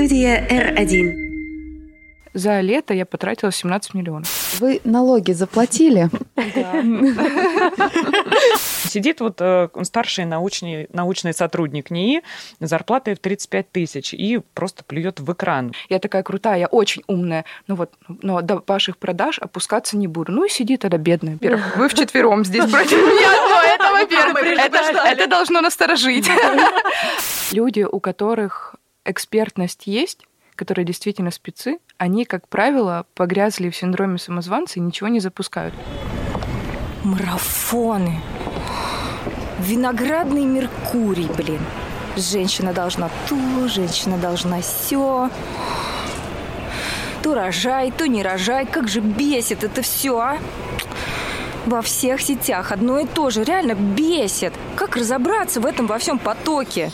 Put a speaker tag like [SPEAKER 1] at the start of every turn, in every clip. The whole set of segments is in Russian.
[SPEAKER 1] Студия R1.
[SPEAKER 2] За лето я потратила 17 миллионов.
[SPEAKER 3] Вы налоги заплатили?
[SPEAKER 4] Сидит вот э, старший научный, научный сотрудник НИИ зарплатой в 35 тысяч и просто плюет в экран.
[SPEAKER 2] Я такая крутая, я очень умная. Ну вот, но до ваших продаж опускаться не буду. Ну и сиди тогда бедная. Вы вчетвером здесь против меня. Но это, во-первых, это, это должно насторожить. Люди, у которых экспертность есть, которые действительно спецы, они, как правило, погрязли в синдроме самозванца и ничего не запускают.
[SPEAKER 5] Марафоны. Виноградный Меркурий, блин. Женщина должна то, женщина должна все. То рожай, то не рожай. Как же бесит это все, а? Во всех сетях одно и то же. Реально бесит. Как разобраться в этом во всем потоке?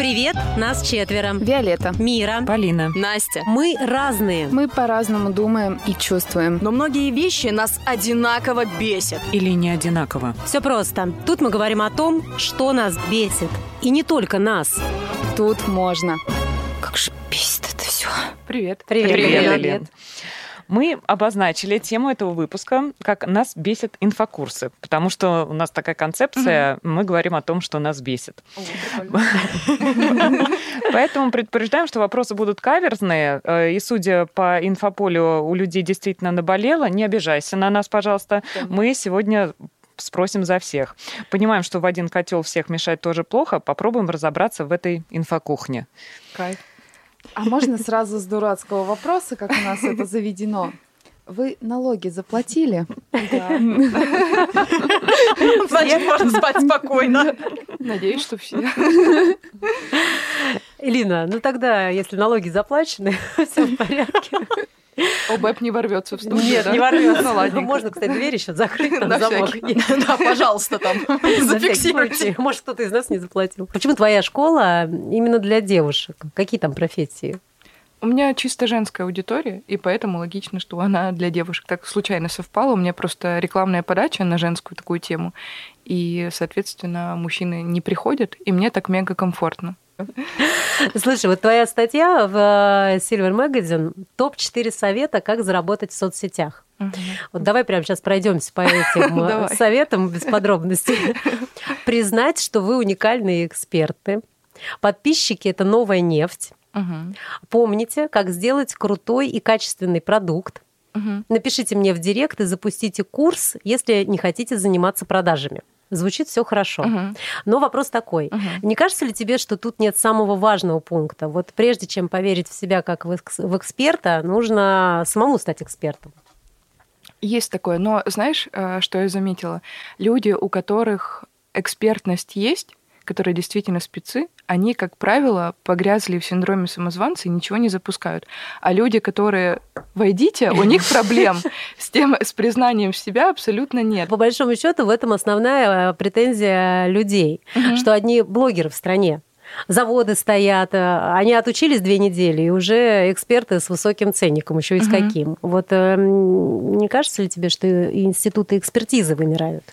[SPEAKER 6] Привет, нас четверо.
[SPEAKER 3] Виолетта.
[SPEAKER 6] Мира.
[SPEAKER 4] Полина.
[SPEAKER 6] Настя. Мы разные.
[SPEAKER 3] Мы по-разному думаем и чувствуем.
[SPEAKER 7] Но многие вещи нас одинаково бесят.
[SPEAKER 4] Или не одинаково.
[SPEAKER 6] Все просто. Тут мы говорим о том, что нас бесит. И не только нас.
[SPEAKER 3] Тут можно.
[SPEAKER 5] Как же бесит это все.
[SPEAKER 2] Привет.
[SPEAKER 6] Привет.
[SPEAKER 4] Привет, Лен. Мы обозначили тему этого выпуска, как нас бесит инфокурсы, потому что у нас такая концепция, мы говорим о том, что нас бесит. Поэтому предупреждаем, что вопросы будут каверзные, э, и судя по инфополю, у людей действительно наболело. Не обижайся на нас, пожалуйста. Мы сегодня спросим за всех. Понимаем, что в один котел всех мешать тоже плохо. Попробуем разобраться в этой инфокухне.
[SPEAKER 2] Кайф.
[SPEAKER 3] А можно сразу с дурацкого вопроса, как у нас это заведено? Вы налоги заплатили?
[SPEAKER 7] Значит, можно спать спокойно.
[SPEAKER 2] Надеюсь, что все.
[SPEAKER 6] Элина, ну тогда, если налоги заплачены, все в порядке.
[SPEAKER 2] ОБЭП не ворвется в студию.
[SPEAKER 6] Нет,
[SPEAKER 2] да?
[SPEAKER 6] не ворвется.
[SPEAKER 2] Ну, ладненько.
[SPEAKER 6] Можно, кстати, дверь еще закрыть
[SPEAKER 2] На
[SPEAKER 6] замок.
[SPEAKER 7] Да, пожалуйста, там зафиксируйте.
[SPEAKER 6] Может, кто-то из нас не заплатил. Почему твоя школа именно для девушек? Какие там профессии?
[SPEAKER 2] У меня чисто женская аудитория, и поэтому логично, что она для девушек так случайно совпала. У меня просто рекламная подача на женскую такую тему, и, соответственно, мужчины не приходят, и мне так мега комфортно.
[SPEAKER 6] Слушай, вот твоя статья в э, Silver Magazine топ-4 совета, как заработать в соцсетях. Вот давай прямо сейчас пройдемся по этим э, советам без подробностей. Признать, что вы уникальные эксперты. Подписчики – это новая нефть. Помните, как сделать крутой и качественный продукт. Напишите мне в директ и запустите курс, если не хотите заниматься продажами. Звучит все хорошо.
[SPEAKER 2] Мгм.
[SPEAKER 6] Но вопрос такой.
[SPEAKER 2] Мгм.
[SPEAKER 6] Не кажется ли тебе, что тут нет самого важного пункта? Вот прежде чем поверить в себя как в экс- в эксперта, нужно самому стать экспертом.
[SPEAKER 2] Есть такое, но знаешь, э, что я заметила? Люди, у которых экспертность есть, которые действительно спецы, они, как правило, погрязли в синдроме самозванца и ничего не запускают. А люди, которые войдите, у них проблем с тем, с признанием себя абсолютно нет.
[SPEAKER 6] По большому счету, в этом основная э, претензия людей, что одни блогеры в стране. Заводы стоят, э, они отучились две недели, и уже эксперты с высоким ценником, еще и с
[SPEAKER 2] Мгм.
[SPEAKER 6] каким. Вот э, м, не кажется ли тебе, что институты экспертизы вымирают?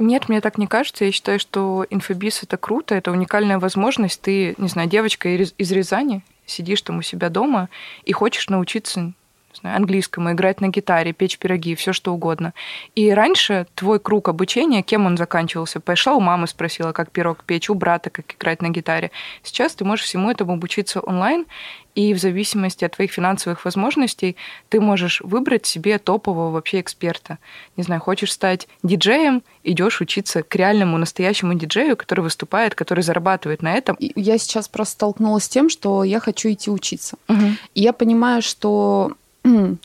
[SPEAKER 2] Нет, мне так не кажется. Я считаю, что инфобиз это круто, это уникальная возможность. Ты, не знаю, девочка из Рязани, сидишь там у себя дома и хочешь научиться знаю, английскому, играть на гитаре, печь пироги, все что угодно. И раньше твой круг обучения, кем он заканчивался? Пошла у мамы, спросила, как пирог печь, у брата, как играть на гитаре. Сейчас ты можешь всему этому обучиться онлайн, и в зависимости от твоих финансовых возможностей ты можешь выбрать себе топового вообще эксперта. Не знаю, хочешь стать диджеем, идешь учиться к реальному настоящему диджею, который выступает, который зарабатывает на этом.
[SPEAKER 3] Я сейчас просто столкнулась с тем, что я хочу идти учиться.
[SPEAKER 2] Мгм.
[SPEAKER 3] И я понимаю, что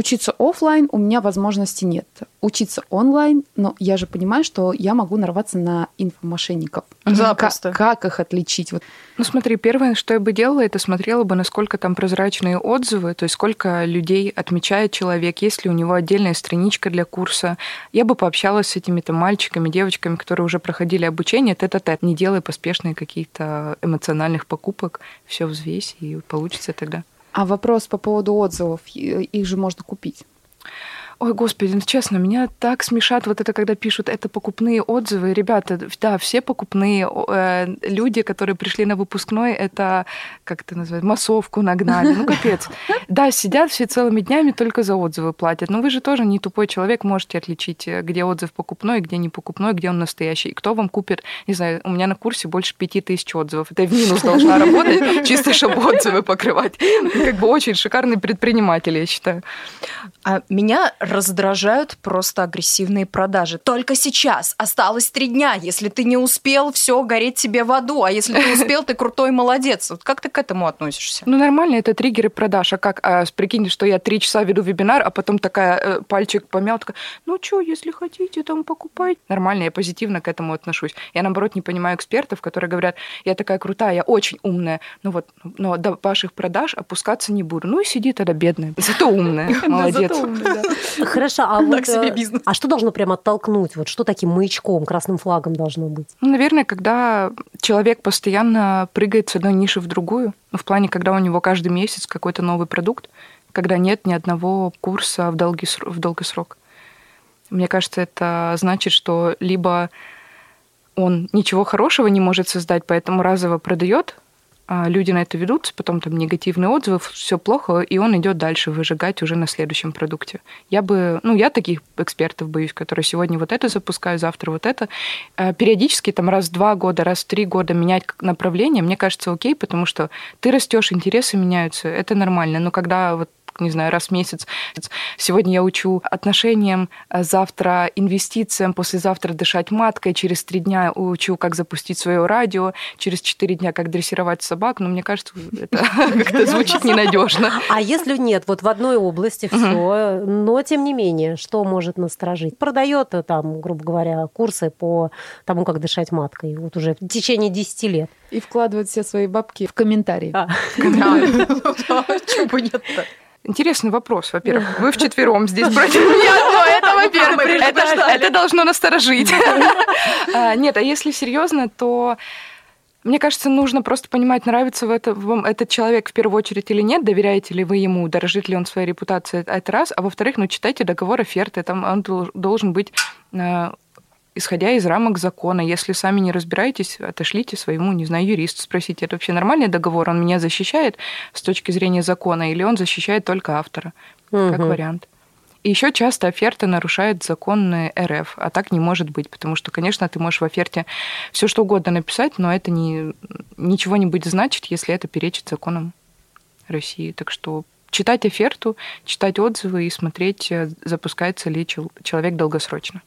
[SPEAKER 3] учиться оффлайн у меня возможности нет. Учиться онлайн, но я же понимаю, что я могу нарваться на инфомошенников.
[SPEAKER 7] Запросто.
[SPEAKER 3] Как, как их отличить? Вот
[SPEAKER 2] Ну смотри, первое, что я бы делала, это смотрела бы, насколько там прозрачные отзывы, то есть сколько людей отмечает человек, есть ли у него отдельная страничка для курса. Я бы пообщалась с этими там мальчиками, девочками, которые уже проходили обучение тет-а-тет. Не делай поспешные каких-то эмоциональных покупок, все взвесь, и получится тогда.
[SPEAKER 3] А вопрос по поводу отзывов, их же можно купить.
[SPEAKER 2] Ой, господи, ну, честно, меня так смешат вот это, когда пишут это покупные отзывы. Ребята, да, все покупные э, люди, которые пришли на выпускной, это, как это называется, массовку нагнали. Ну, капец. Да, сидят все целыми днями, только за отзывы платят. Но вы же тоже не тупой человек, можете отличить, э, где отзыв покупной, где не покупной, где он настоящий. И кто вам купит, не знаю, у меня на курсе больше пяти тысяч отзывов. Это в минус должна работать, чисто чтобы отзывы покрывать. Как бы очень шикарный предприниматель, я считаю.
[SPEAKER 7] А меня раздражают просто агрессивные продажи. Только сейчас. Осталось три дня. Если ты не успел, все, гореть тебе в аду. А если ты успел, ты крутой молодец. Вот как ты к этому относишься?
[SPEAKER 2] Ну, нормально, это триггеры продаж. А как, а, прикинь, что я три часа веду вебинар, а потом такая э, пальчик помял, такая, ну что, если хотите, там покупайте. Нормально, я позитивно к этому отношусь. Я, наоборот, не понимаю экспертов, которые говорят, я такая крутая, я очень умная, ну вот, но до ваших продаж опускаться не буду. Ну и сиди тогда бедная, зато умная, молодец.
[SPEAKER 6] Хорошо, а вот
[SPEAKER 7] Так себе
[SPEAKER 6] э,
[SPEAKER 7] бизнес.
[SPEAKER 6] а что должно прям оттолкнуть? Вот что таким маячком, красным флагом должно быть?
[SPEAKER 2] Ну, наверное, когда человек постоянно прыгает с одной ниши в другую, ну, в плане, когда у него каждый месяц какой-то новый продукт, когда нет ни одного курса в долгий, в долгий срок. Мне кажется, это значит, что либо он ничего хорошего не может создать, поэтому разово продает, люди на это ведутся, потом там негативные отзывы, все плохо, и он идет дальше выжигать уже на следующем продукте. Я бы, ну, я таких экспертов боюсь, которые сегодня вот это запускают, завтра вот это. А Периодически там раз в два года, раз в три года менять направление, мне кажется, окей, потому что ты растешь, интересы меняются, это нормально. Но когда вот не знаю, раз в месяц. Сегодня я учу отношениям, а завтра инвестициям, послезавтра дышать маткой, через три дня учу, как запустить свое радио, через четыре дня, как дрессировать собак. Но мне кажется, это как-то звучит ненадежно.
[SPEAKER 6] А если нет, вот в одной области все, но тем не менее, что может насторожить? Продает э, там, грубо говоря, курсы по тому, как дышать маткой, вот уже в течение 10 лет.
[SPEAKER 3] И вкладывать все свои бабки в комментарии.
[SPEAKER 6] А.
[SPEAKER 7] Чего бы нет-то?
[SPEAKER 2] Интересный вопрос, во-первых. Вы вчетвером здесь против меня, но это, во-первых, это, это должно насторожить. А, Нет, а если серьезно, то мне кажется, нужно просто понимать, нравится в это, вам этот человек в первую очередь или нет, доверяете ли вы ему, дорожит ли он своей репутацией, это раз. А во-вторых, ну, читайте договор оферты, там он дол- должен быть э, исходя из рамок закона. Если сами не разбираетесь, отошлите своему, не знаю, юристу, спросите, это вообще нормальный договор, он меня защищает с точки зрения закона, или он защищает только автора, как
[SPEAKER 6] Мгм.
[SPEAKER 2] вариант. И еще часто оферта нарушает законы РФ, а так не может быть, потому что, конечно, ты можешь в оферте все что угодно написать, но это не, ничего не будет значить, если это перечит законам России. Так что читать оферту, читать отзывы и смотреть, э, запускается ли чел- человек долгосрочно.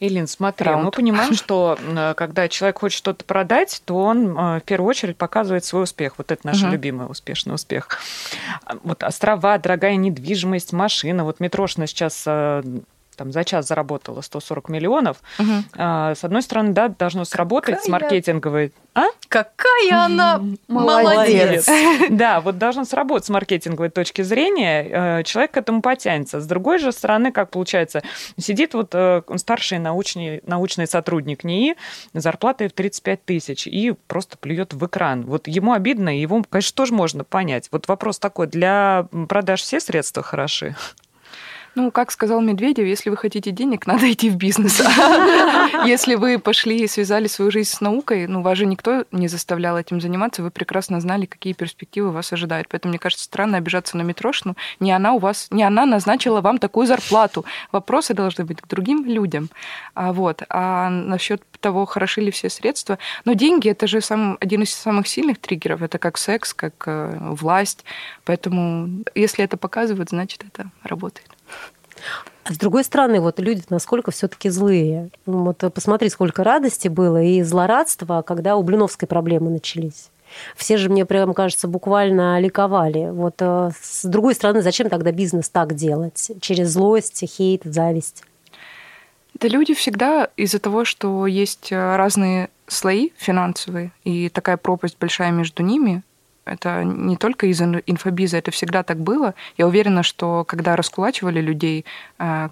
[SPEAKER 4] Илин, смотри, мы
[SPEAKER 2] Раунд.
[SPEAKER 4] понимаем, что э, когда человек хочет что-то продать, то он э, в первую очередь показывает свой успех. Вот это наш
[SPEAKER 2] Мгм.
[SPEAKER 4] любимый успешный успех. А, Вот острова, дорогая недвижимость, машина. Вот Митрошина сейчас э, там за час заработала 140 миллионов. А, С одной стороны, да, должно сработать с
[SPEAKER 7] Какая-
[SPEAKER 4] маркетинговой... А?
[SPEAKER 7] Какая она
[SPEAKER 3] Молодец.
[SPEAKER 7] молодец.
[SPEAKER 4] Да, вот должен сработать с маркетинговой точки зрения, э, человек к этому потянется. С другой же стороны, как получается, сидит вот э, старший научный, научный сотрудник НИИ с зарплатой в 35 тысяч и просто плюет в экран. Вот ему обидно, и его, конечно, тоже можно понять. Вот вопрос такой, для продаж все средства хороши?
[SPEAKER 2] Ну, как сказал Медведев, если вы хотите денег, надо идти в бизнес. Если вы пошли и связали свою жизнь с наукой, ну, вас же никто не заставлял этим заниматься, вы прекрасно знали, какие перспективы вас ожидают. Поэтому, мне кажется, странно обижаться на Митрошину. Не она у вас, не она назначила вам такую зарплату. Вопросы должны быть к другим людям. А вот. А насчет того, хороши ли все средства. Но деньги это же сам, один из самых сильных триггеров. Это как секс, как э, власть. Поэтому, если это показывают, значит, это работает.
[SPEAKER 6] А с другой стороны, вот люди насколько все-таки злые. Ну, Вот посмотри, сколько радости было и злорадства, когда у Блиновской проблемы начались. Все же, мне прям кажется, буквально ликовали. Вот э, с другой стороны, зачем тогда бизнес так делать? Через злость, хейт, зависть.
[SPEAKER 2] Да люди всегда из-за того, что есть э, разные слои финансовые, и такая пропасть большая между ними, это не только из ин- инфобиза, это всегда так было. Я уверена, что когда раскулачивали людей, э,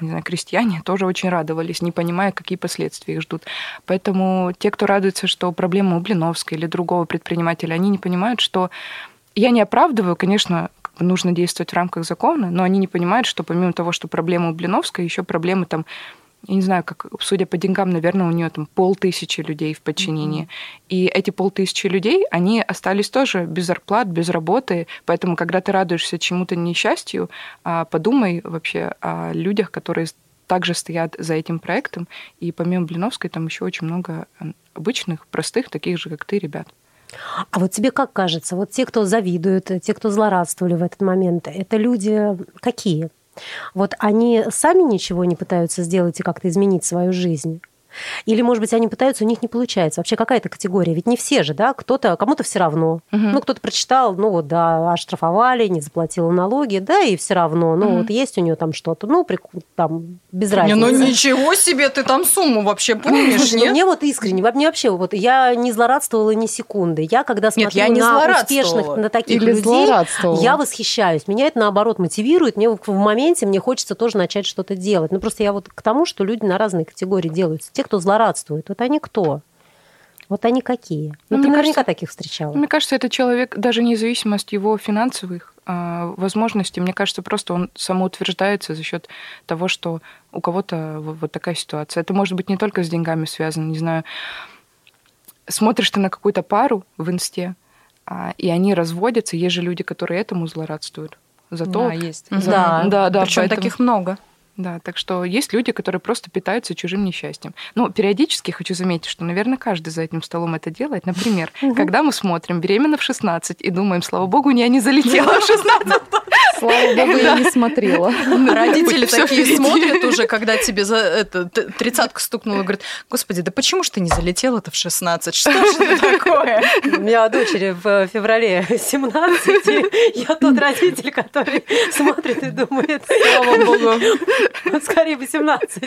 [SPEAKER 2] не знаю, крестьяне тоже очень радовались, не понимая, какие последствия их ждут. Поэтому те, кто радуется, что проблема у Блиновской или другого предпринимателя, они не понимают, что я не оправдываю, конечно, нужно действовать в рамках закона, но они не понимают, что помимо того, что проблема у Блиновской, еще проблемы там я не знаю, как, судя по деньгам, наверное, у нее там полтысячи людей в подчинении. Mm-hmm. И эти полтысячи людей, они остались тоже без зарплат, без работы. Поэтому, когда ты радуешься чему-то несчастью, а, подумай вообще о людях, которые также стоят за этим проектом. И помимо Блиновской, там еще очень много обычных, простых, таких же, как ты, ребят.
[SPEAKER 6] А вот тебе как кажется, вот те, кто завидуют, те, кто злорадствовали в этот момент, это люди какие? Вот они сами ничего не пытаются сделать и как-то изменить свою жизнь? Или, может быть, они пытаются, у них не получается. Вообще какая-то категория? Ведь не все же, да? Кто-то, кому-то все равно. Угу. Ну, кто-то прочитал, ну вот, да, оштрафовали, не заплатила налоги, да, и все равно. Ну, угу. вот есть у нее там что-то, ну, там, без разницы.
[SPEAKER 7] Не, ну ничего себе, ты там сумму вообще помнишь, нет?
[SPEAKER 6] Мне вот искренне, мне вообще, вот я не злорадствовала ни секунды. Я, когда смотрю нет, я не на успешных, на таких Или людей, я восхищаюсь. Меня это, наоборот, мотивирует. Мне в моменте, мне хочется тоже начать что-то делать. Ну, просто я вот к тому, что люди на разные категории делаются. Те, кто злорадствует, вот они кто? Вот они какие? Ну, ну ты наверняка кажется, таких встречала.
[SPEAKER 2] Мне кажется, это человек, даже независимо от его финансовых э, возможностей, мне кажется, просто он самоутверждается за счет того, что у кого-то вот, вот такая ситуация. Это может быть не только с деньгами связано, не знаю. Смотришь ты на какую-то пару в инсте, а, и они разводятся, есть же люди, которые этому злорадствуют. Зато
[SPEAKER 7] да, есть.
[SPEAKER 2] За... Да, да, да.
[SPEAKER 7] Причем поэтому... таких много.
[SPEAKER 2] Да, так что есть люди, которые просто питаются чужим несчастьем. Но периодически хочу заметить, что, наверное, каждый за этим столом это делает. Например, когда мы смотрим «Беременна в 16» и думаем, слава богу, я не залетела в 16.
[SPEAKER 3] Слава богу, я не смотрела.
[SPEAKER 7] Родители такие смотрят уже, когда тебе за это тридцатка стукнула, говорят, господи, да почему ж ты не залетела-то в 16? Что ж это такое?
[SPEAKER 6] У меня дочери в феврале 17, я тот родитель, который смотрит и думает, слава богу, Скорее 18.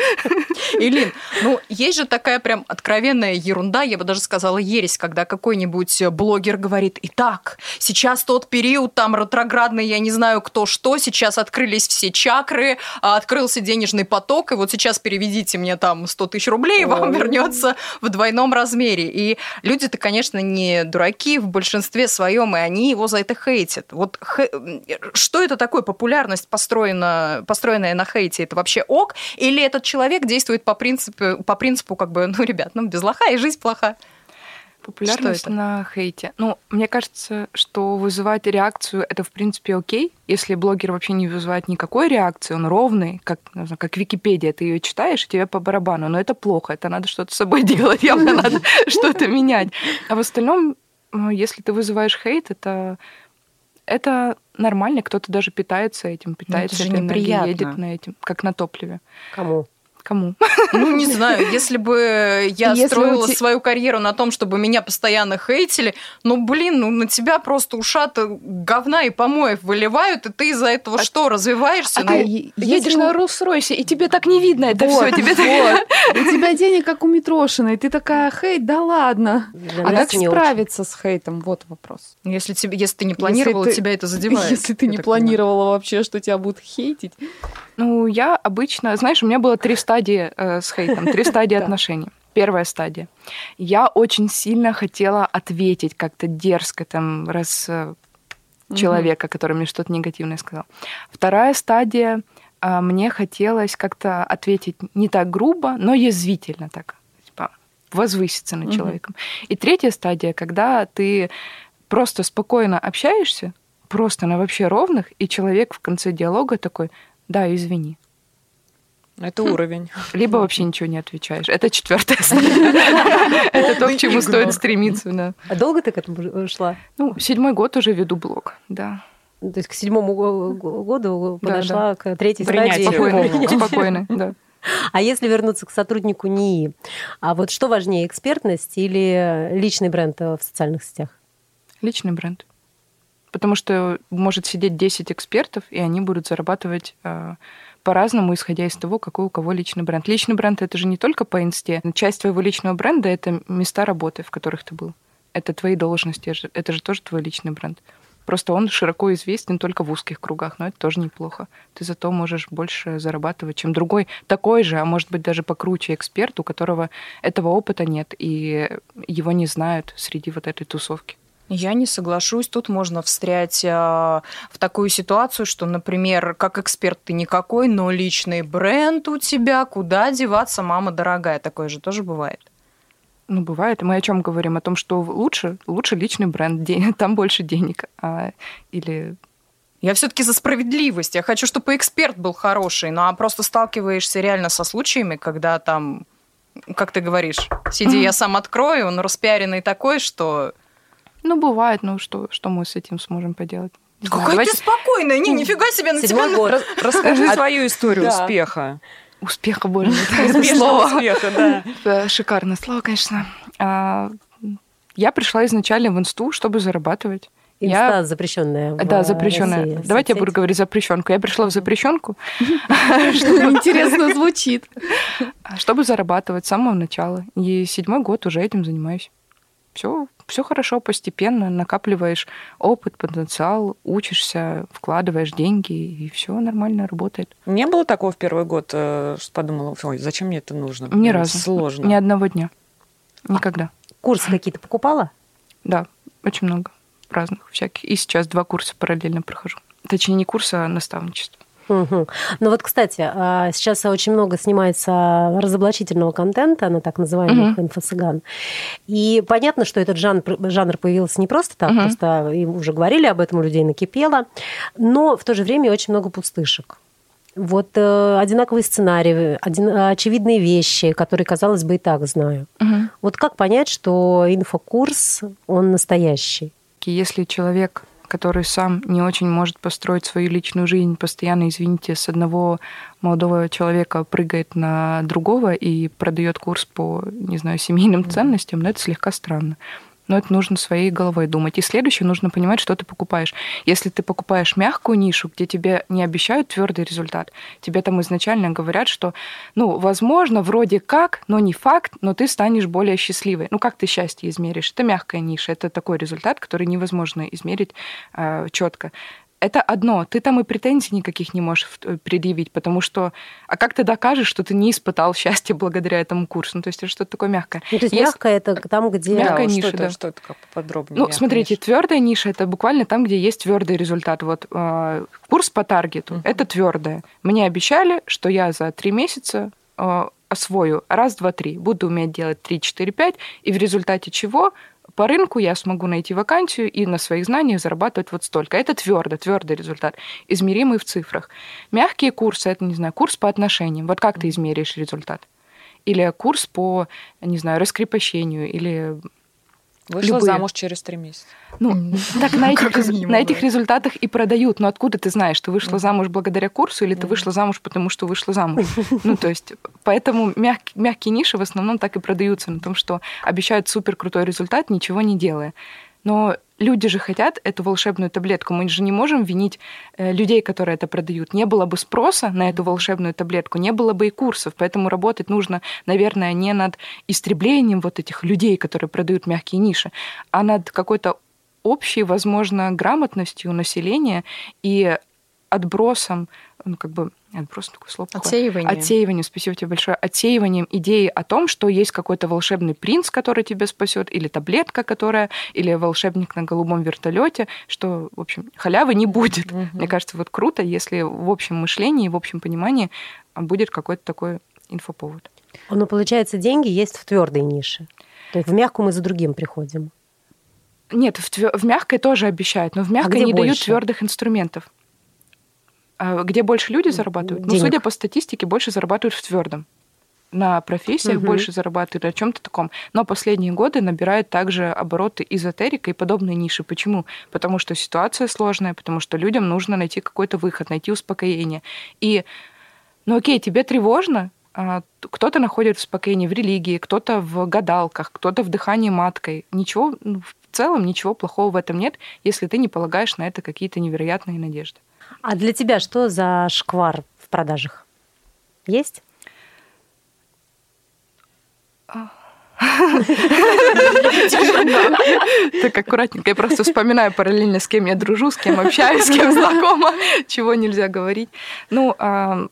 [SPEAKER 7] Илин, ну, есть же такая прям откровенная ерунда, я бы даже сказала ересь, когда какой-нибудь блогер говорит, итак, сейчас тот период там ретроградный, я не знаю кто что, сейчас открылись все чакры, а, открылся денежный поток, и вот сейчас переведите мне там 100 тысяч рублей, и вам вернется в двойном размере. И люди-то, конечно, не дураки в большинстве своем, и они его за это хейтят. Вот хе... что это такое популярность, построена, построенная на хейте? Это вообще ок, или этот человек действует по принципу, по принципу как бы, ну, ребят, ну, без лоха и жизнь плоха.
[SPEAKER 2] Популярность на хейте. Ну, мне кажется, что вызывать реакцию это в принципе окей. Если блогер вообще не вызывает никакой реакции, он ровный, как, знаю, как Википедия, ты ее читаешь, и тебе по барабану. Но это плохо, это надо что-то с собой делать, явно надо что-то менять. А в остальном, если ты вызываешь хейт, это это нормально, кто-то даже питается этим, питается
[SPEAKER 7] это же неприятно.
[SPEAKER 2] едет на этим, как на топливе.
[SPEAKER 6] Кому?
[SPEAKER 2] Кому?
[SPEAKER 7] Ну, не знаю, если бы я если строила те... свою карьеру на том, чтобы меня постоянно хейтили, ну, блин, ну, на тебя просто ушаты говна и помоев выливают, и ты из-за этого а... что, развиваешься?
[SPEAKER 2] А ну, ты едешь на Роллс-Ройсе, и тебе так не видно это вот, все. Тебе вот.
[SPEAKER 3] У тебя денег, как у Митрошиной, и ты такая, хейт, да ладно. а как справиться с хейтом? Вот вопрос.
[SPEAKER 7] Если, тебе, если ты не планировала, тебя это задевает.
[SPEAKER 3] Если ты не планировала вообще, что тебя будут хейтить.
[SPEAKER 2] Ну, я обычно... Знаешь, у меня было три стадии э, с хейтом, три стадии отношений. Первая стадия. Я очень сильно хотела ответить как-то дерзко, там, раз э, человека, который мне что-то негативное сказал. Вторая стадия. Э, мне хотелось как-то ответить не так грубо, но язвительно так, типа, возвыситься над человеком. И третья стадия, когда ты просто спокойно общаешься, просто на вообще ровных, и человек в конце диалога такой, да, извини.
[SPEAKER 4] Это хм. уровень.
[SPEAKER 2] Либо вообще ничего не отвечаешь. Это четвертая Это то, к чему стоит стремиться.
[SPEAKER 6] А долго ты к этому шла?
[SPEAKER 2] Ну, седьмой год уже веду блог, да.
[SPEAKER 6] То есть к седьмому году подошла к третьей стадии.
[SPEAKER 2] Спокойно, да.
[SPEAKER 6] А если вернуться к сотруднику НИИ, а вот что важнее, экспертность или личный бренд в социальных сетях?
[SPEAKER 2] Личный бренд потому что может сидеть 10 экспертов, и они будут зарабатывать э, по-разному, исходя из того, какой у кого личный бренд. Личный бренд это же не только по инсте. Часть твоего личного бренда это места работы, в которых ты был. Это твои должности, это же тоже твой личный бренд. Просто он широко известен только в узких кругах, но это тоже неплохо. Ты зато можешь больше зарабатывать, чем другой такой же, а может быть даже покруче эксперт, у которого этого опыта нет, и его не знают среди вот этой тусовки.
[SPEAKER 7] Я не соглашусь. Тут можно встрять э, в такую ситуацию, что, например, как эксперт ты никакой, но личный бренд у тебя, куда деваться, мама дорогая. Такое же тоже бывает.
[SPEAKER 2] Ну, бывает. Мы о чем говорим? О том, что лучше, лучше личный бренд, там больше денег. А, или
[SPEAKER 7] Я все-таки за справедливость. Я хочу, чтобы эксперт был хороший. Ну, а просто сталкиваешься реально со случаями, когда там, как ты говоришь, сиди, я сам открою, он распиаренный такой, что...
[SPEAKER 2] Ну, бывает, ну что, что мы с этим сможем поделать? Не знаю,
[SPEAKER 7] Какая
[SPEAKER 2] давайте-
[SPEAKER 7] ты спокойная! Не, нифига себе на тебя...
[SPEAKER 6] Седьмой год.
[SPEAKER 4] Рас- Расскажи
[SPEAKER 2] А-
[SPEAKER 4] свою историю
[SPEAKER 6] Да.
[SPEAKER 4] успеха.
[SPEAKER 2] Успеха больше.
[SPEAKER 4] Успешного
[SPEAKER 2] Слово.
[SPEAKER 4] успеха, да.
[SPEAKER 2] Это Шикарное слово, конечно. А, Я пришла изначально в инсту, чтобы зарабатывать. Я-
[SPEAKER 6] Инста запрещенная. в
[SPEAKER 2] Да, запрещенная.
[SPEAKER 6] России
[SPEAKER 2] Давайте я буду говорить запрещенку. Я пришла в запрещенку,
[SPEAKER 3] Интересно звучит.
[SPEAKER 2] чтобы зарабатывать с самого начала. И седьмой год уже этим занимаюсь. Все, все хорошо, постепенно накапливаешь опыт, потенциал, учишься, вкладываешь деньги, и все нормально работает.
[SPEAKER 4] Не было такого в первый год, э, что подумала, ой, зачем мне это нужно?
[SPEAKER 2] Ни разу.
[SPEAKER 4] Сложно.
[SPEAKER 2] Ни одного дня. Никогда.
[SPEAKER 6] Курсы какие-то покупала?
[SPEAKER 2] Да, очень много разных всяких. И сейчас два курса параллельно прохожу. Точнее, не курсы, а наставничество.
[SPEAKER 6] Мгм. Ну вот, кстати, а, сейчас очень много снимается разоблачительного контента на так называемых
[SPEAKER 2] Мгм.
[SPEAKER 6] инфо-цыган. И понятно, что этот жанр, жанр появился не просто так,
[SPEAKER 2] Мгм.
[SPEAKER 6] просто и уже говорили об этом, у людей накипело, но в то же время очень много пустышек. Вот э, одинаковые сценарии, один- очевидные вещи, которые, казалось бы, и так знаю. Вот как понять, что инфокурс, он настоящий?
[SPEAKER 2] Если человек, который сам не очень может построить свою личную жизнь, постоянно, извините, с одного молодого человека прыгает на другого и продает курс по, не знаю, семейным ценностям, ну, это слегка странно. Но это нужно своей головой думать. И следующее, нужно понимать, что ты покупаешь. Если ты покупаешь мягкую нишу, где тебе не обещают твердый результат, тебе там изначально говорят, что, ну, возможно, вроде как, но не факт, но ты станешь более счастливой. Ну, как ты счастье измеришь? Это мягкая ниша, это такой результат, который невозможно измерить четко. Это одно. Ты там и претензий никаких не можешь в- предъявить, потому что... А как ты докажешь, что ты не испытал счастье благодаря этому курсу? Ну, то есть это что-то такое мягкое.
[SPEAKER 6] Ну, то есть
[SPEAKER 2] Если-
[SPEAKER 6] мягкое это там, где...
[SPEAKER 4] Да,
[SPEAKER 2] Мягкая
[SPEAKER 4] вот
[SPEAKER 2] ниша,
[SPEAKER 4] что
[SPEAKER 2] да.
[SPEAKER 4] что это как поподробнее?
[SPEAKER 2] Ну, смотрите,
[SPEAKER 4] ниша?
[SPEAKER 2] твердая ниша это буквально там, где есть твердый результат. Вот э, курс по таргету
[SPEAKER 4] Мгм.
[SPEAKER 2] это твердое. Мне обещали, что я за три месяца э, освою раз, два, три, буду уметь делать три, четыре, пять, и в результате чего по рынку я смогу найти вакансию и на своих знаниях зарабатывать вот столько. Это твердо, твердый результат, измеримый в цифрах. Мягкие курсы, это, не знаю, курс по отношениям. Вот как ты измеришь результат? Или курс по, не знаю, раскрепощению, или
[SPEAKER 4] Вышла
[SPEAKER 2] любые.
[SPEAKER 4] замуж через три месяца.
[SPEAKER 2] ну, так на этих, рез-
[SPEAKER 7] минимум,
[SPEAKER 2] на этих результатах и продают. Но откуда ты знаешь, ты вышла замуж благодаря курсу или ты вышла замуж потому, что вышла замуж? Ну, то есть, поэтому мяг- мягкие ниши в основном так и продаются на том, что обещают супер крутой результат, ничего не делая. Но люди же хотят эту волшебную таблетку. Мы же не можем винить э, людей, которые это продают. Не было бы спроса на эту волшебную таблетку, не было бы и курсов. Поэтому работать нужно, наверное, не над истреблением вот этих людей, которые продают мягкие ниши, а над какой-то общей, возможно, грамотностью населения и отбросом, ну, как бы, отброс такое слово.
[SPEAKER 7] Отсеивание.
[SPEAKER 2] Отсеиванием, спасибо тебе большое, отсеиванием идеи о том, что есть какой-то волшебный принц, который тебя спасет, или таблетка, которая, или волшебник на голубом вертолете, что, в общем, халявы не будет. Мне кажется, вот круто, если в общем мышлении, в общем понимании а, будет какой-то такой инфоповод.
[SPEAKER 6] Но получается, деньги есть в твердой нише. То есть в мягкую мы за другим приходим.
[SPEAKER 2] Нет, в, в мягкой тоже обещают, но в мягкой
[SPEAKER 6] где
[SPEAKER 2] не дают
[SPEAKER 6] больше?
[SPEAKER 2] твердых инструментов. А где больше люди зарабатывают? Ну,
[SPEAKER 6] денег.
[SPEAKER 2] судя по статистике, больше зарабатывают в твердом. На профессиях
[SPEAKER 6] Мгм.
[SPEAKER 2] больше зарабатывают, о чем-то таком. Но последние годы набирают также обороты эзотерика и подобные ниши. Почему? Потому что ситуация сложная, потому что людям нужно найти какой-то выход, найти успокоение. И, ну окей, тебе тревожно, а, кто-то находит успокоение в религии, кто-то в гадалках, кто-то в дыхании маткой. Ничего, ну, в целом ничего плохого в этом нет, если ты не полагаешь на это какие-то невероятные надежды.
[SPEAKER 6] А для тебя что за шквар в продажах? Есть?
[SPEAKER 2] Так аккуратненько. Я просто вспоминаю параллельно, с кем я дружу, с кем общаюсь, с кем знакома, чего нельзя говорить. Ну, а,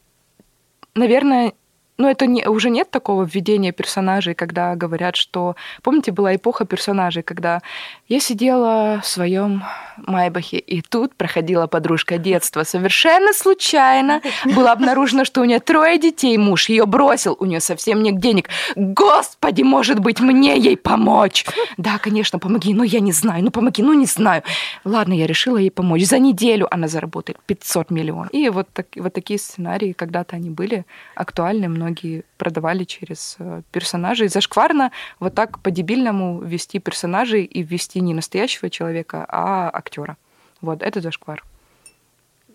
[SPEAKER 2] наверное, ну, это не, уже нет такого введения персонажей, когда говорят, что... Помните, была эпоха персонажей, когда я сидела в своем Майбахе, и тут проходила подружка детства. Совершенно случайно было обнаружено, что у нее трое детей, муж ее бросил, у нее совсем нет денег. Господи, может быть, мне ей помочь? Да, конечно, помоги, но я не знаю, ну помоги, ну не знаю. Ладно, я решила ей помочь. За неделю она заработает 500 миллионов. И вот, так, вот такие сценарии когда-то они были актуальны, многие продавали через э, персонажей. Зашкварно вот так по-дебильному ввести персонажей и ввести не настоящего человека, а актера. Вот, это зашквар.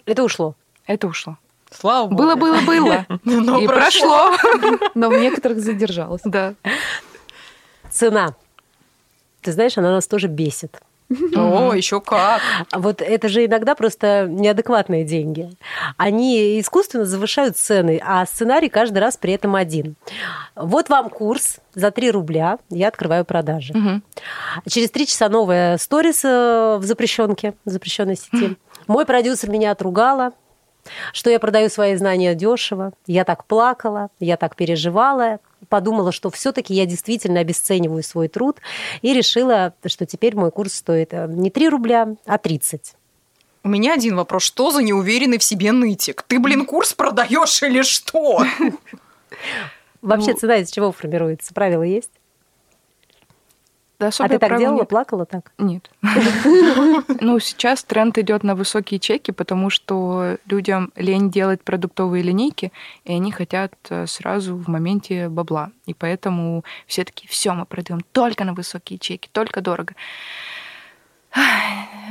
[SPEAKER 6] Это ушло.
[SPEAKER 2] Это ушло.
[SPEAKER 7] Слава богу.
[SPEAKER 2] Было, было, было.
[SPEAKER 7] Но
[SPEAKER 2] И прошло.
[SPEAKER 3] Но в некоторых задержалась.
[SPEAKER 2] Да.
[SPEAKER 6] Цена. Ты знаешь, она нас тоже бесит.
[SPEAKER 7] О, еще как.
[SPEAKER 6] Вот это же иногда просто неадекватные деньги. Они искусственно завышают цены, а сценарий каждый раз при этом один. Вот вам курс за 3 рубля, я открываю продажи. Через три часа новая сторис э, в запрещенке, в запрещенной сети. Мой продюсер меня отругала, что я продаю свои знания дешево. Я так плакала, я так переживала, подумала, что все-таки я действительно обесцениваю свой труд и решила, что теперь мой курс стоит э, не 3 рубля, а 30.
[SPEAKER 7] У меня один вопрос. Что за неуверенный в себе нытик? Ты, блин, курс продаешь или что?
[SPEAKER 6] Вообще цена из чего формируется? Правила есть?
[SPEAKER 2] Да,
[SPEAKER 6] А ты так делала,
[SPEAKER 2] нет.
[SPEAKER 6] плакала так?
[SPEAKER 2] Нет. Ну, сейчас тренд идет на высокие чеки, потому что людям лень делать продуктовые линейки, и они хотят э, сразу в моменте бабла. И поэтому все таки все мы продаем только на высокие чеки, только дорого.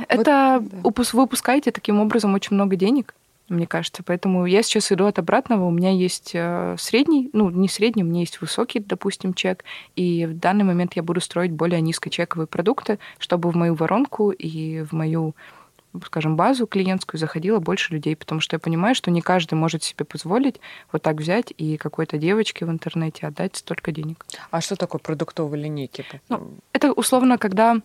[SPEAKER 2] Это
[SPEAKER 3] да.
[SPEAKER 2] упус- вы упускаете таким образом очень много денег, мне кажется. Поэтому я сейчас иду от обратного. У меня есть э, средний, ну, не средний, у меня есть высокий, допустим, чек. И в данный момент я буду строить более низкочековые продукты, чтобы в мою воронку и в мою скажем, базу клиентскую заходило больше людей, потому что я понимаю, что не каждый может себе позволить вот так взять и какой-то девочке в интернете отдать столько денег.
[SPEAKER 4] А что такое продуктовые линейки?
[SPEAKER 2] Ну, Это условно, когда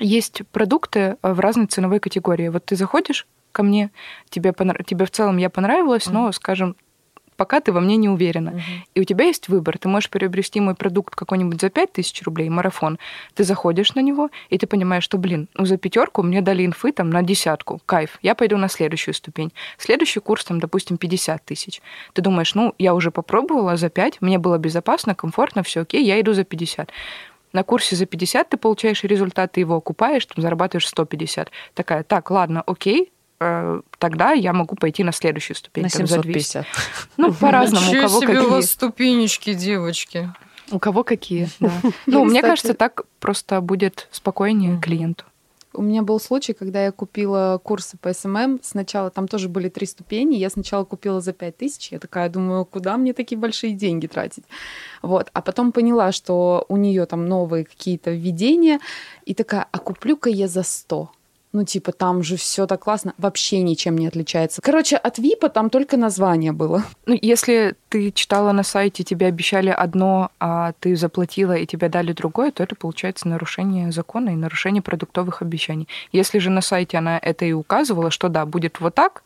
[SPEAKER 2] есть продукты э, в разной ценовой категории. Вот ты заходишь ко мне, тебе, понрав- тебе в целом я понравилась, но, скажем, пока ты во мне не уверена.
[SPEAKER 4] Мгм.
[SPEAKER 2] И у тебя есть выбор. Ты можешь приобрести мой продукт какой-нибудь за 5000 рублей, марафон. Ты заходишь на него, и ты понимаешь, что, блин, ну за пятерку мне дали инфы там на десятку. Кайф. Я пойду на следующую ступень. Следующий курс там, допустим, 50 тысяч. Ты думаешь, ну, я уже попробовала за 5, мне было безопасно, комфортно, все окей, я иду за 50. На курсе за 50 ты получаешь результат, ты его окупаешь, там зарабатываешь 150. Такая, так, ладно, окей, тогда я могу пойти на следующую ступень.
[SPEAKER 4] На
[SPEAKER 2] там, за 200.
[SPEAKER 4] 750.
[SPEAKER 2] Ну, по-разному, у кого
[SPEAKER 7] себе у
[SPEAKER 2] какие.
[SPEAKER 7] вас ступенечки, девочки.
[SPEAKER 2] У кого какие, да. Ну, мне кажется, так просто будет спокойнее клиенту.
[SPEAKER 3] У меня был случай, когда я купила курсы по SMM. Сначала там тоже были три ступени. Я сначала купила за 5 тысяч. Я такая думаю, куда мне такие большие деньги тратить? Вот. А потом поняла, что у нее там новые какие-то введения. И такая, а куплю-ка я за 100. Ну, типа, там же все так классно, вообще ничем не отличается. Короче, от ВИПа там только название было.
[SPEAKER 2] Ну, если ты читала на сайте, тебе обещали одно, а ты заплатила и тебе дали другое, то это получается нарушение закона и нарушение продуктовых обещаний. Если же на сайте она это и указывала, что да, будет вот так,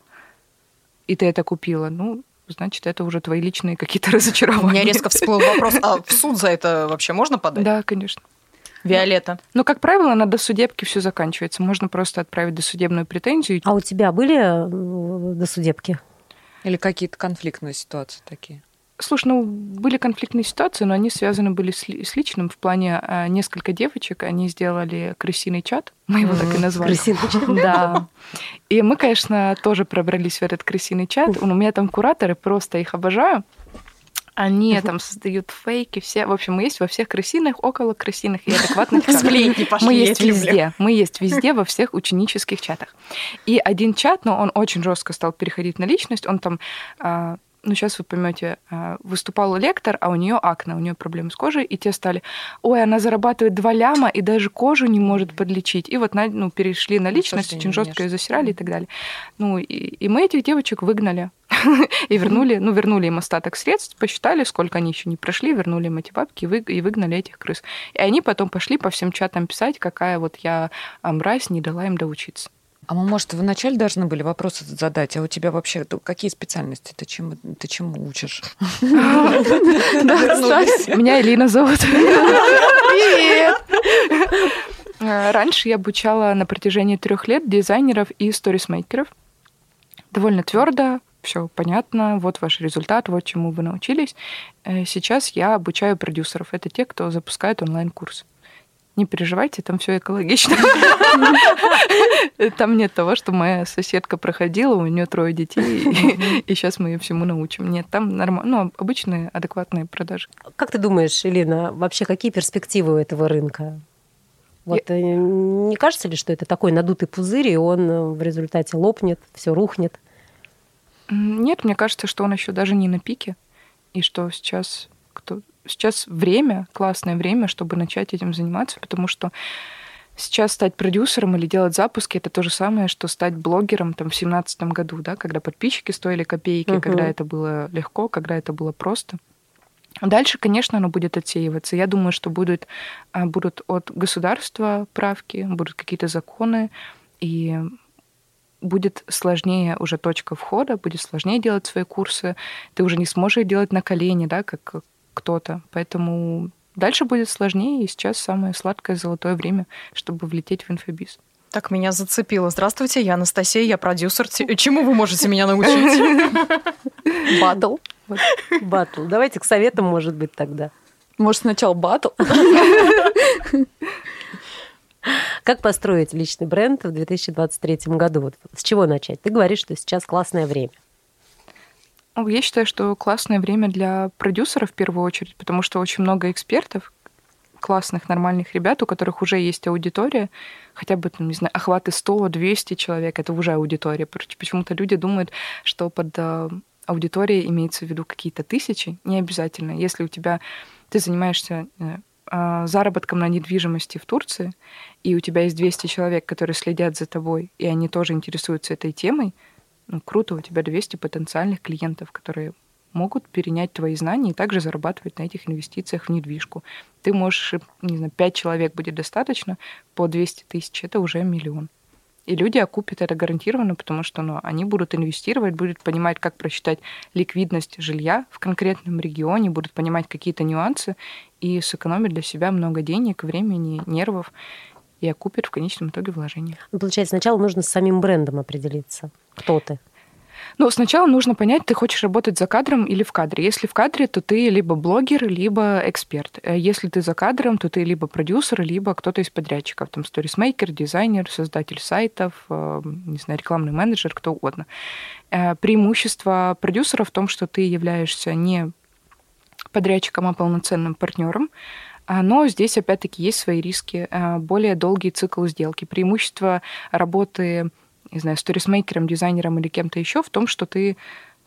[SPEAKER 2] и ты это купила, ну, значит, это уже твои личные какие-то
[SPEAKER 7] У
[SPEAKER 2] разочарования.
[SPEAKER 7] меня резко всплыл вопрос, а в суд за это вообще можно подать?
[SPEAKER 2] Да, конечно.
[SPEAKER 7] Виолетта.
[SPEAKER 2] Но, как правило, на досудебке все заканчивается. Можно просто отправить досудебную претензию.
[SPEAKER 6] А у тебя были э, досудебки?
[SPEAKER 4] Или какие-то конфликтные ситуации такие?
[SPEAKER 2] Слушай, ну, были конфликтные ситуации, но они связаны были с, ли- с личным. В плане а, несколько девочек, они сделали крысиный чат, мы его так и назвали.
[SPEAKER 6] Крысиный чат.
[SPEAKER 2] Да. И мы, конечно, тоже пробрались в этот крысиный чат. У меня там кураторы, просто их обожаю. Они там создают фейки, все. В общем, мы есть во всех крысиных, около крысиных и адекватных.
[SPEAKER 7] Сплетни
[SPEAKER 2] Мы есть везде. Мы есть везде во всех ученических чатах. И один чат, но он очень жестко стал переходить на личность. Он там, а, ну сейчас вы поймете, а, выступал лектор, а у нее акне, у нее проблемы с кожей, и те стали, ой, она зарабатывает два ляма и даже кожу не может подлечить. И вот ну, перешли на личность, очень жестко ее засирали и так далее. Ну и, и мы этих девочек выгнали и вернули, ну вернули им остаток средств, посчитали, сколько они еще не прошли, вернули им эти бабки и, вы- и выгнали этих крыс. И они потом пошли по всем чатам писать, какая вот я а, мразь, не дала им доучиться.
[SPEAKER 4] А мы, может, вначале должны были вопрос задать, а у тебя вообще какие специальности? Ты чему, ты чему учишь?
[SPEAKER 2] Меня Элина зовут. Привет! Э, раньше я обучала на протяжении трех лет дизайнеров и сторисмейкеров. Довольно твердо, все понятно, вот ваш результат, вот чему вы научились. Э, сейчас я обучаю продюсеров. Это те, кто запускает онлайн-курс. Не переживайте, там все экологично. Там нет того, что моя соседка проходила, у нее трое детей, и сейчас мы ее всему научим. Нет, там нормально, ну, обычные адекватные продажи.
[SPEAKER 6] Как ты думаешь, Элина, вообще какие перспективы у этого рынка? Вот я... Э, не кажется ли, что это такой надутый пузырь, и он э, в результате лопнет, все рухнет?
[SPEAKER 2] Нет, мне кажется, что он еще даже не на пике, и что сейчас кто сейчас время, классное время, чтобы начать этим заниматься, потому что сейчас стать продюсером или делать запуски это то же самое, что стать блогером там в семнадцатом году, да, когда подписчики стоили копейки, uh-huh. когда это было легко, когда это было просто. Дальше, конечно, оно будет отсеиваться. Я думаю, что будет, а, будут от государства правки, будут какие-то законы, и будет сложнее уже точка входа, будет сложнее делать свои курсы. Ты уже не сможешь делать на колени, да, как кто-то. Поэтому дальше будет сложнее, и сейчас самое сладкое золотое время, чтобы влететь в инфобиз.
[SPEAKER 7] Так меня зацепило. Здравствуйте, я Анастасия, я продюсер. Чему вы можете меня научить?
[SPEAKER 6] Батл. Батл. Давайте к советам, может быть, тогда.
[SPEAKER 3] Может, сначала батл?
[SPEAKER 6] Как построить личный бренд в 2023 году? Вот с чего начать? Ты говоришь, что сейчас классное время.
[SPEAKER 2] Ну, я считаю, что классное время для продюсеров в первую очередь, потому что очень много экспертов, классных, нормальных ребят, у которых уже есть аудитория, хотя бы, там, не знаю, охваты 100-200 человек, это уже аудитория. Почему-то люди думают, что под э, аудиторией имеется в виду какие-то тысячи. Не обязательно. Если у тебя ты занимаешься э, а, заработком на недвижимости в Турции, и у тебя есть 200 человек, которые следят за тобой, и они тоже интересуются этой темой, ну, круто, у тебя 200 потенциальных клиентов, которые могут перенять твои знания и также зарабатывать на этих инвестициях в недвижку. Ты можешь, не знаю, 5 человек будет достаточно, по 200 тысяч, это уже миллион. И люди окупят это гарантированно, потому что ну, они будут инвестировать, будут понимать, как просчитать ликвидность жилья в конкретном регионе, будут понимать какие-то нюансы и сэкономят для себя много денег, времени, нервов и окупят в конечном итоге вложения.
[SPEAKER 6] Ну, получается, сначала нужно с самим брендом определиться. Кто ты?
[SPEAKER 2] Ну, сначала нужно понять, ты хочешь работать за кадром или в кадре. Если в кадре, то ты либо блогер, либо эксперт. Э, если ты за кадром, то ты либо продюсер, либо кто-то из подрядчиков. Там сторисмейкер, дизайнер, создатель сайтов, э, не знаю, рекламный менеджер, кто угодно. Э, преимущество продюсера в том, что ты являешься не подрядчиком, а полноценным партнером. Но здесь, опять-таки, есть свои риски. Более долгий цикл сделки. Преимущество работы не знаю, сторисмейкером, дизайнером или кем-то еще в том, что ты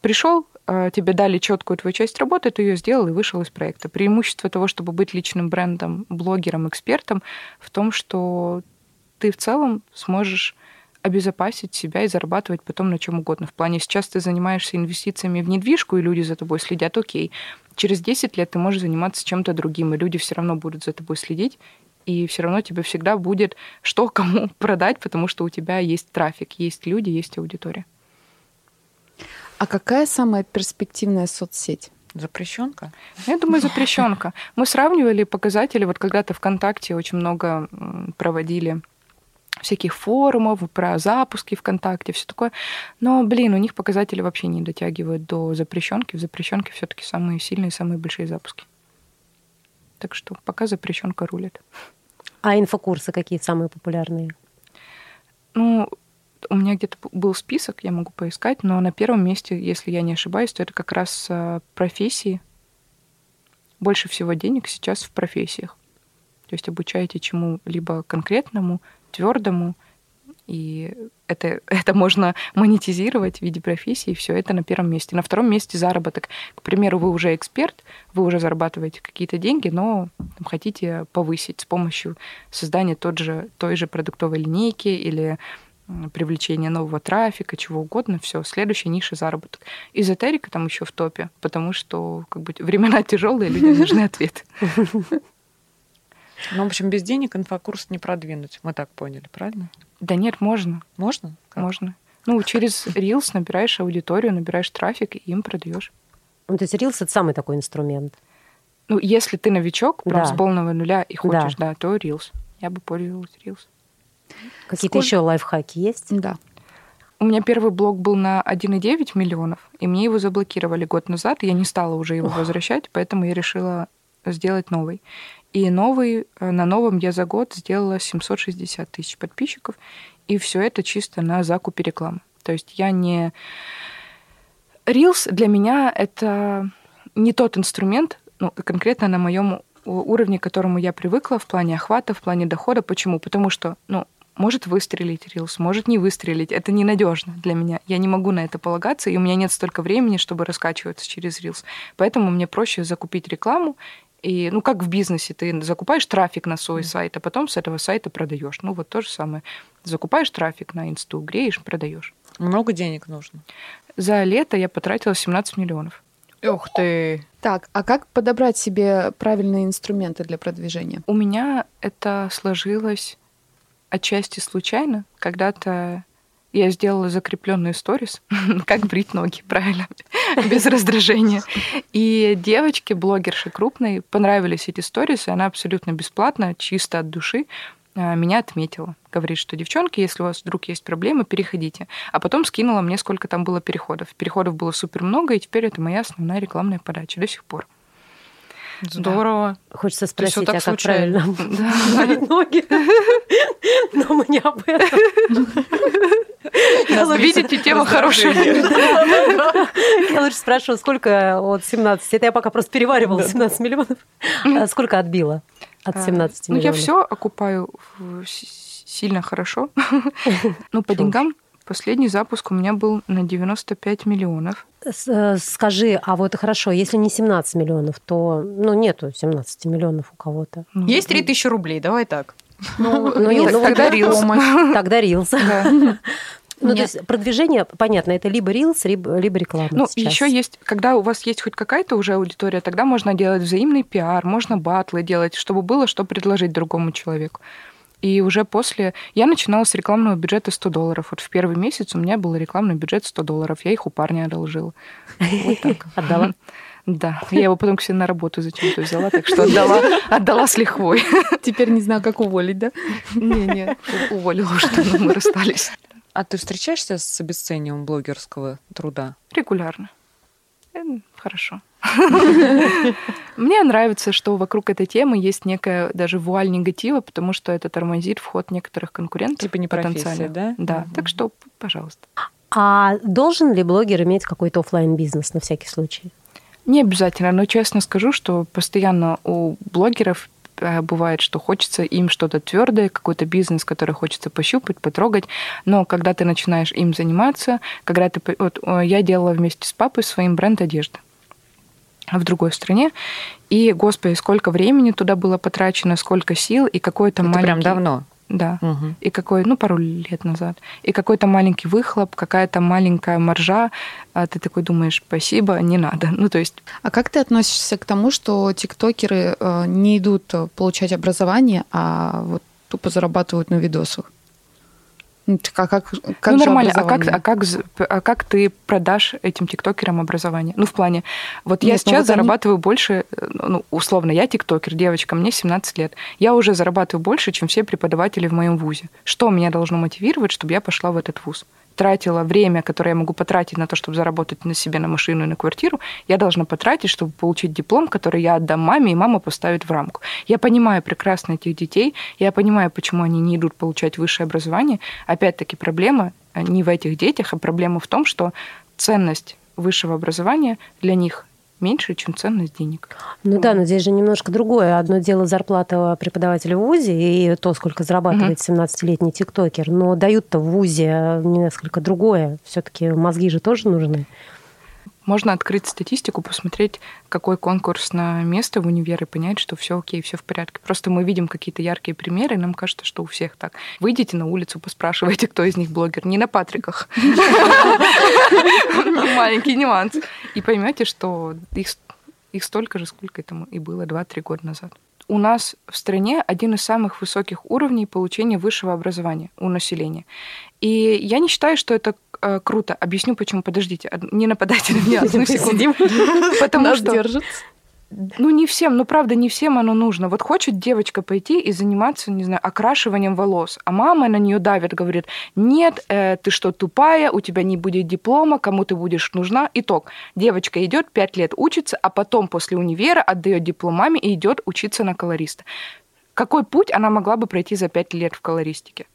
[SPEAKER 2] пришел, а, тебе дали четкую твою часть работы, ты ее сделал и вышел из проекта. Преимущество того, чтобы быть личным брендом, блогером, экспертом, в том, что ты в целом сможешь обезопасить себя и зарабатывать потом на чем угодно. В плане сейчас ты занимаешься инвестициями в недвижку, и люди за тобой следят, окей. Через 10 лет ты можешь заниматься чем-то другим, и люди все равно будут за тобой следить, и все равно тебе всегда будет что кому продать, потому что у тебя есть трафик, есть люди, есть аудитория.
[SPEAKER 3] А какая самая перспективная соцсеть?
[SPEAKER 4] Запрещенка?
[SPEAKER 2] Я думаю, запрещенка. Мы сравнивали показатели, вот когда-то ВКонтакте очень много проводили всяких форумов про запуски ВКонтакте, все такое. Но, блин, у них показатели вообще не дотягивают до запрещенки. В запрещенке все-таки самые сильные, самые большие запуски. Так что пока запрещенка рулит.
[SPEAKER 6] А инфокурсы какие самые популярные?
[SPEAKER 2] Ну, у меня где-то был список, я могу поискать, но на первом месте, если я не ошибаюсь, то это как раз а, профессии. Больше всего денег сейчас в профессиях. То есть обучаете чему-либо конкретному, твердому, и это, это можно монетизировать в виде профессии, все это на первом месте. На втором месте заработок. К примеру, вы уже эксперт, вы уже зарабатываете какие-то деньги, но там, хотите повысить с помощью создания тот же, той же продуктовой линейки или привлечения нового трафика, чего угодно, все, следующая ниша заработок. Эзотерика там еще в топе, потому что как бы времена тяжелые, людям нужны ответы.
[SPEAKER 4] Ну, в общем, без денег инфокурс не продвинуть. Мы так поняли, правильно?
[SPEAKER 2] Да нет, можно.
[SPEAKER 4] Можно? Как?
[SPEAKER 2] Можно. Ну, через Reels набираешь аудиторию, набираешь трафик и им продаешь.
[SPEAKER 6] Ну, то есть Reels — это самый такой инструмент.
[SPEAKER 2] Ну, если ты новичок, прям
[SPEAKER 6] Да.
[SPEAKER 2] с полного нуля и хочешь, да, то Reels. Я бы пользовалась Reels.
[SPEAKER 6] Какие-то
[SPEAKER 3] Сколько-
[SPEAKER 6] еще лайфхаки есть?
[SPEAKER 3] Да.
[SPEAKER 2] У меня первый блог был на 1,9 миллионов, и мне его заблокировали год назад. Я не стала уже его возвращать, поэтому я решила сделать новый. И новый, э, на новом я за год сделала 760 тысяч подписчиков, и все это чисто на закупе рекламы. То есть я не... Reels для меня это не тот инструмент, ну, конкретно на моем уровне, к которому я привыкла в плане охвата, в плане дохода. Почему? Потому что, ну, может выстрелить Reels, может не выстрелить. Это ненадежно для меня. Я не могу на это полагаться, и у меня нет столько времени, чтобы раскачиваться через Reels. Поэтому мне проще закупить рекламу. И, ну, как в бизнесе, ты закупаешь трафик на свой сайт, а потом с этого сайта продаешь. Ну, вот то же самое. Закупаешь трафик на инсту, греешь, продаешь.
[SPEAKER 4] Много денег нужно.
[SPEAKER 2] За лето я потратила 17 миллионов.
[SPEAKER 7] Ух ты.
[SPEAKER 3] Так, а как подобрать себе правильные инструменты для продвижения?
[SPEAKER 2] У меня это сложилось отчасти случайно. Когда-то я сделала закрепленную сторис, как брить ноги, правильно, без раздражения. И девочке, блогерши крупной, понравились эти сторисы, она абсолютно бесплатно, чисто от души а, меня отметила. Говорит, что девчонки, если у вас вдруг есть проблемы, переходите. А потом скинула мне, сколько там было переходов. Переходов было супер много, и теперь это моя основная рекламная подача до сих пор.
[SPEAKER 7] Здорово.
[SPEAKER 6] Хочется
[SPEAKER 7] То есть
[SPEAKER 6] спросить,
[SPEAKER 7] вот так
[SPEAKER 6] а как
[SPEAKER 7] случайно?
[SPEAKER 6] правильно брить ноги? Но мы не об этом. Я
[SPEAKER 2] Видите, тема хорошая.
[SPEAKER 6] Я лучше спрашиваю, сколько от 17? Это я пока просто переваривала 17 миллионов. А Сколько отбила от 17
[SPEAKER 2] Ну, я
[SPEAKER 6] миллионов?
[SPEAKER 2] все окупаю сильно хорошо. Ну, по деньгам последний запуск у меня был на 95 миллионов.
[SPEAKER 6] Э, Скажи, а вот хорошо, если не 17 миллионов, то, ну, нету 17 миллионов у кого-то.
[SPEAKER 2] Ну,
[SPEAKER 7] Есть 3000 рублей, давай так.
[SPEAKER 3] Ну,
[SPEAKER 6] Ну, нет, ну,
[SPEAKER 2] тогда Reels.
[SPEAKER 6] Тогда.
[SPEAKER 2] Да.
[SPEAKER 6] Ну, то есть продвижение, понятно, это либо Reels, либо, либо реклама
[SPEAKER 2] Ну,
[SPEAKER 6] сейчас.
[SPEAKER 2] еще есть, когда у вас есть хоть какая-то уже аудитория, тогда можно делать взаимный пиар, можно батлы делать, чтобы было что предложить другому человеку. И уже после... Я начинала с рекламного бюджета 100 долларов. Вот в первый месяц у меня был рекламный бюджет 100 долларов. Я их у парня одолжила. Вот так.
[SPEAKER 6] Отдала?
[SPEAKER 2] Да. Я его потом к себе на работу зачем-то взяла, так что отдала, отдала с лихвой.
[SPEAKER 3] Теперь не знаю, как уволить, да?
[SPEAKER 2] Не-не, уволила уже, давно мы расстались.
[SPEAKER 4] А ты встречаешься с обесцениванием блогерского труда?
[SPEAKER 2] Регулярно. Э, Хорошо. Мне нравится, что вокруг этой темы есть некая даже вуаль негатива, потому что это тормозит вход некоторых конкурентов.
[SPEAKER 4] Типа не профессия, да?
[SPEAKER 2] Да. Так что, пожалуйста.
[SPEAKER 6] А должен ли блогер иметь какой-то оффлайн бизнес на всякий случай?
[SPEAKER 2] Не обязательно, но честно скажу, что постоянно у блогеров э, бывает, что хочется им что-то твердое, какой-то бизнес, который хочется пощупать, потрогать. Но когда ты начинаешь им заниматься, когда ты... Вот э, я делала вместе с папой своим бренд одежды в другой стране. И, господи, сколько времени туда было потрачено, сколько сил, и какой-то
[SPEAKER 4] Это
[SPEAKER 2] маленький...
[SPEAKER 4] прям давно.
[SPEAKER 2] Да.
[SPEAKER 4] Мгм.
[SPEAKER 2] И какой, ну, пару лет назад. И какой-то маленький выхлоп, какая-то маленькая маржа. А ты такой думаешь, спасибо, не надо. Ну, то есть
[SPEAKER 3] А как ты относишься к тому, что тиктокеры э, не идут э, получать образование, а вот тупо зарабатывают на видосах? Ну, а как, как
[SPEAKER 2] ну, нормально. А как, а, как, а как ты продашь этим тиктокерам образование? Ну, в плане, вот я
[SPEAKER 3] Нет, ну
[SPEAKER 2] сейчас
[SPEAKER 3] вот они-
[SPEAKER 2] зарабатываю больше, э, ну, условно, я тиктокер, девочка, мне 17 лет. Я уже зарабатываю больше, чем все преподаватели в моем вузе. Что меня должно мотивировать, чтобы я пошла в этот вуз? Тратила время, которое я могу потратить на то, чтобы заработать на себе, на машину и на квартиру, я должна потратить, чтобы получить диплом, который я отдам маме, и мама поставит в рамку. Я понимаю прекрасно этих детей, я понимаю, почему они не идут получать высшее образование. Опять-таки проблема э, не в этих детях, а проблема в том, что ценность высшего образования для них меньше, чем ценность денег.
[SPEAKER 6] Ну да, но здесь же немножко другое. Одно дело зарплата преподавателя в ВУЗе и то, сколько зарабатывает 17-летний тиктокер. Но дают-то в ВУЗе несколько другое. все таки мозги же тоже нужны.
[SPEAKER 2] Можно открыть статистику, посмотреть, какой конкурс на место в универ и понять, что все окей, все в порядке. Просто мы видим какие-то яркие примеры, и нам кажется, что у всех так. Выйдите на улицу, поспрашивайте, кто из них блогер. Не на Патриках. Маленький нюанс. И поймете, что их столько же, сколько этому и было 2-3 года назад. у нас в стране один из самых высоких уровней получения высшего образования у населения. И я не считаю, что это э, круто. Объясню почему. Подождите, не нападайте на меня одну секунду. Потому что
[SPEAKER 3] держится.
[SPEAKER 2] ну, не всем, ну, правда, не всем оно нужно. Вот хочет девочка пойти и заниматься, не знаю, окрашиванием волос, а мама на нее давит, говорит, нет, э, ты что, тупая, у тебя не будет диплома, кому ты будешь нужна. Итог. Девочка идет, пять лет учится, а потом после универа отдает диплом маме и идет учиться на колориста. Какой путь она могла бы пройти за пять лет в колористике?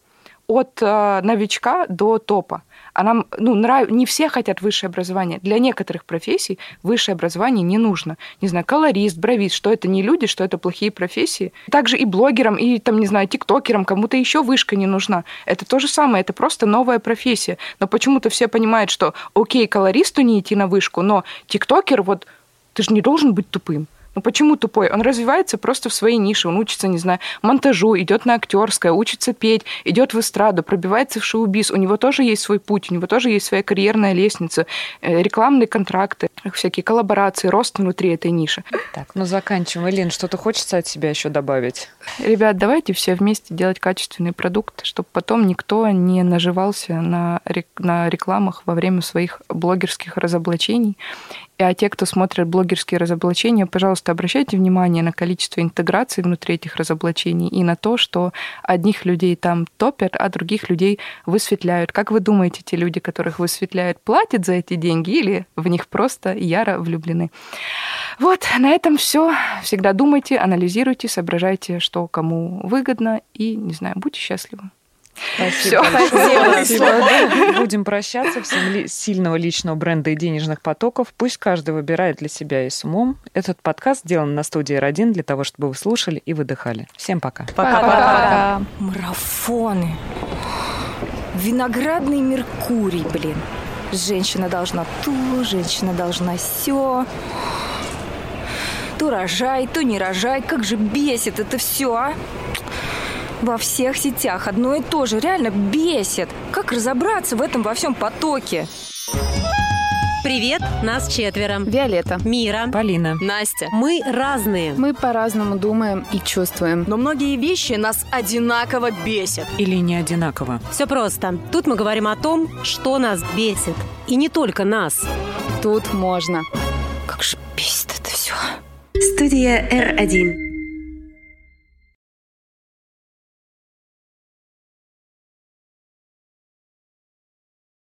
[SPEAKER 2] От э, новичка до топа а нам, ну, нрав... не все хотят высшее образование. Для некоторых профессий высшее образование не нужно. Не знаю, колорист, бровист, что это не люди, что это плохие профессии. Также и блогерам, и, там, не знаю, тиктокерам, кому-то еще вышка не нужна. Это то же самое, это просто новая профессия. Но почему-то все понимают, что окей, колористу не идти на вышку, но тиктокер, вот, ты же не должен быть тупым. Ну почему тупой? Он развивается просто в своей нише. Он учится, не знаю, монтажу, идет на актерское, учится петь, идет в эстраду, пробивается в шоу-биз. У него тоже есть свой путь, у него тоже есть своя карьерная лестница, э, рекламные контракты, всякие коллаборации, рост внутри этой ниши.
[SPEAKER 4] Так, ну заканчиваем. Элин, что-то хочется от себя еще добавить?
[SPEAKER 2] Ребят, давайте все вместе делать качественный продукт, чтобы потом никто не наживался на, на рекламах во время своих блогерских разоблачений а те, кто смотрят блогерские разоблачения, пожалуйста, обращайте внимание на количество интеграций внутри этих разоблачений и на то, что одних людей там топят, а других людей высветляют. Как вы думаете, те люди, которых высветляют, платят за эти деньги или в них просто яро влюблены? Вот, на этом все. Всегда думайте, анализируйте, соображайте, что кому выгодно и, не знаю, будьте счастливы.
[SPEAKER 4] Спасибо. Спасибо. Будем прощаться. Всем ли, сильного личного бренда и денежных потоков. Пусть каждый выбирает для себя и с умом. Этот подкаст сделан на студии R1 для того, чтобы вы слушали и выдыхали. Всем пока.
[SPEAKER 7] Пока-пока.
[SPEAKER 5] Марафоны. Виноградный Меркурий, блин. Женщина должна то, женщина должна все. То рожай, то не рожай. Как же бесит это все, а? Во всех сетях одно и то же. Реально бесит. Как разобраться в этом во всем потоке?
[SPEAKER 6] Привет, нас четверо.
[SPEAKER 3] Виолетта.
[SPEAKER 6] Мира.
[SPEAKER 4] Полина.
[SPEAKER 7] Настя.
[SPEAKER 6] Мы разные.
[SPEAKER 3] Мы по-разному думаем и чувствуем.
[SPEAKER 7] Но многие вещи нас одинаково бесят.
[SPEAKER 4] Или не одинаково.
[SPEAKER 6] Все просто. Тут мы говорим о том, что нас бесит. И не только нас.
[SPEAKER 3] Тут можно.
[SPEAKER 5] Как же бесит это все.
[SPEAKER 1] Студия R1.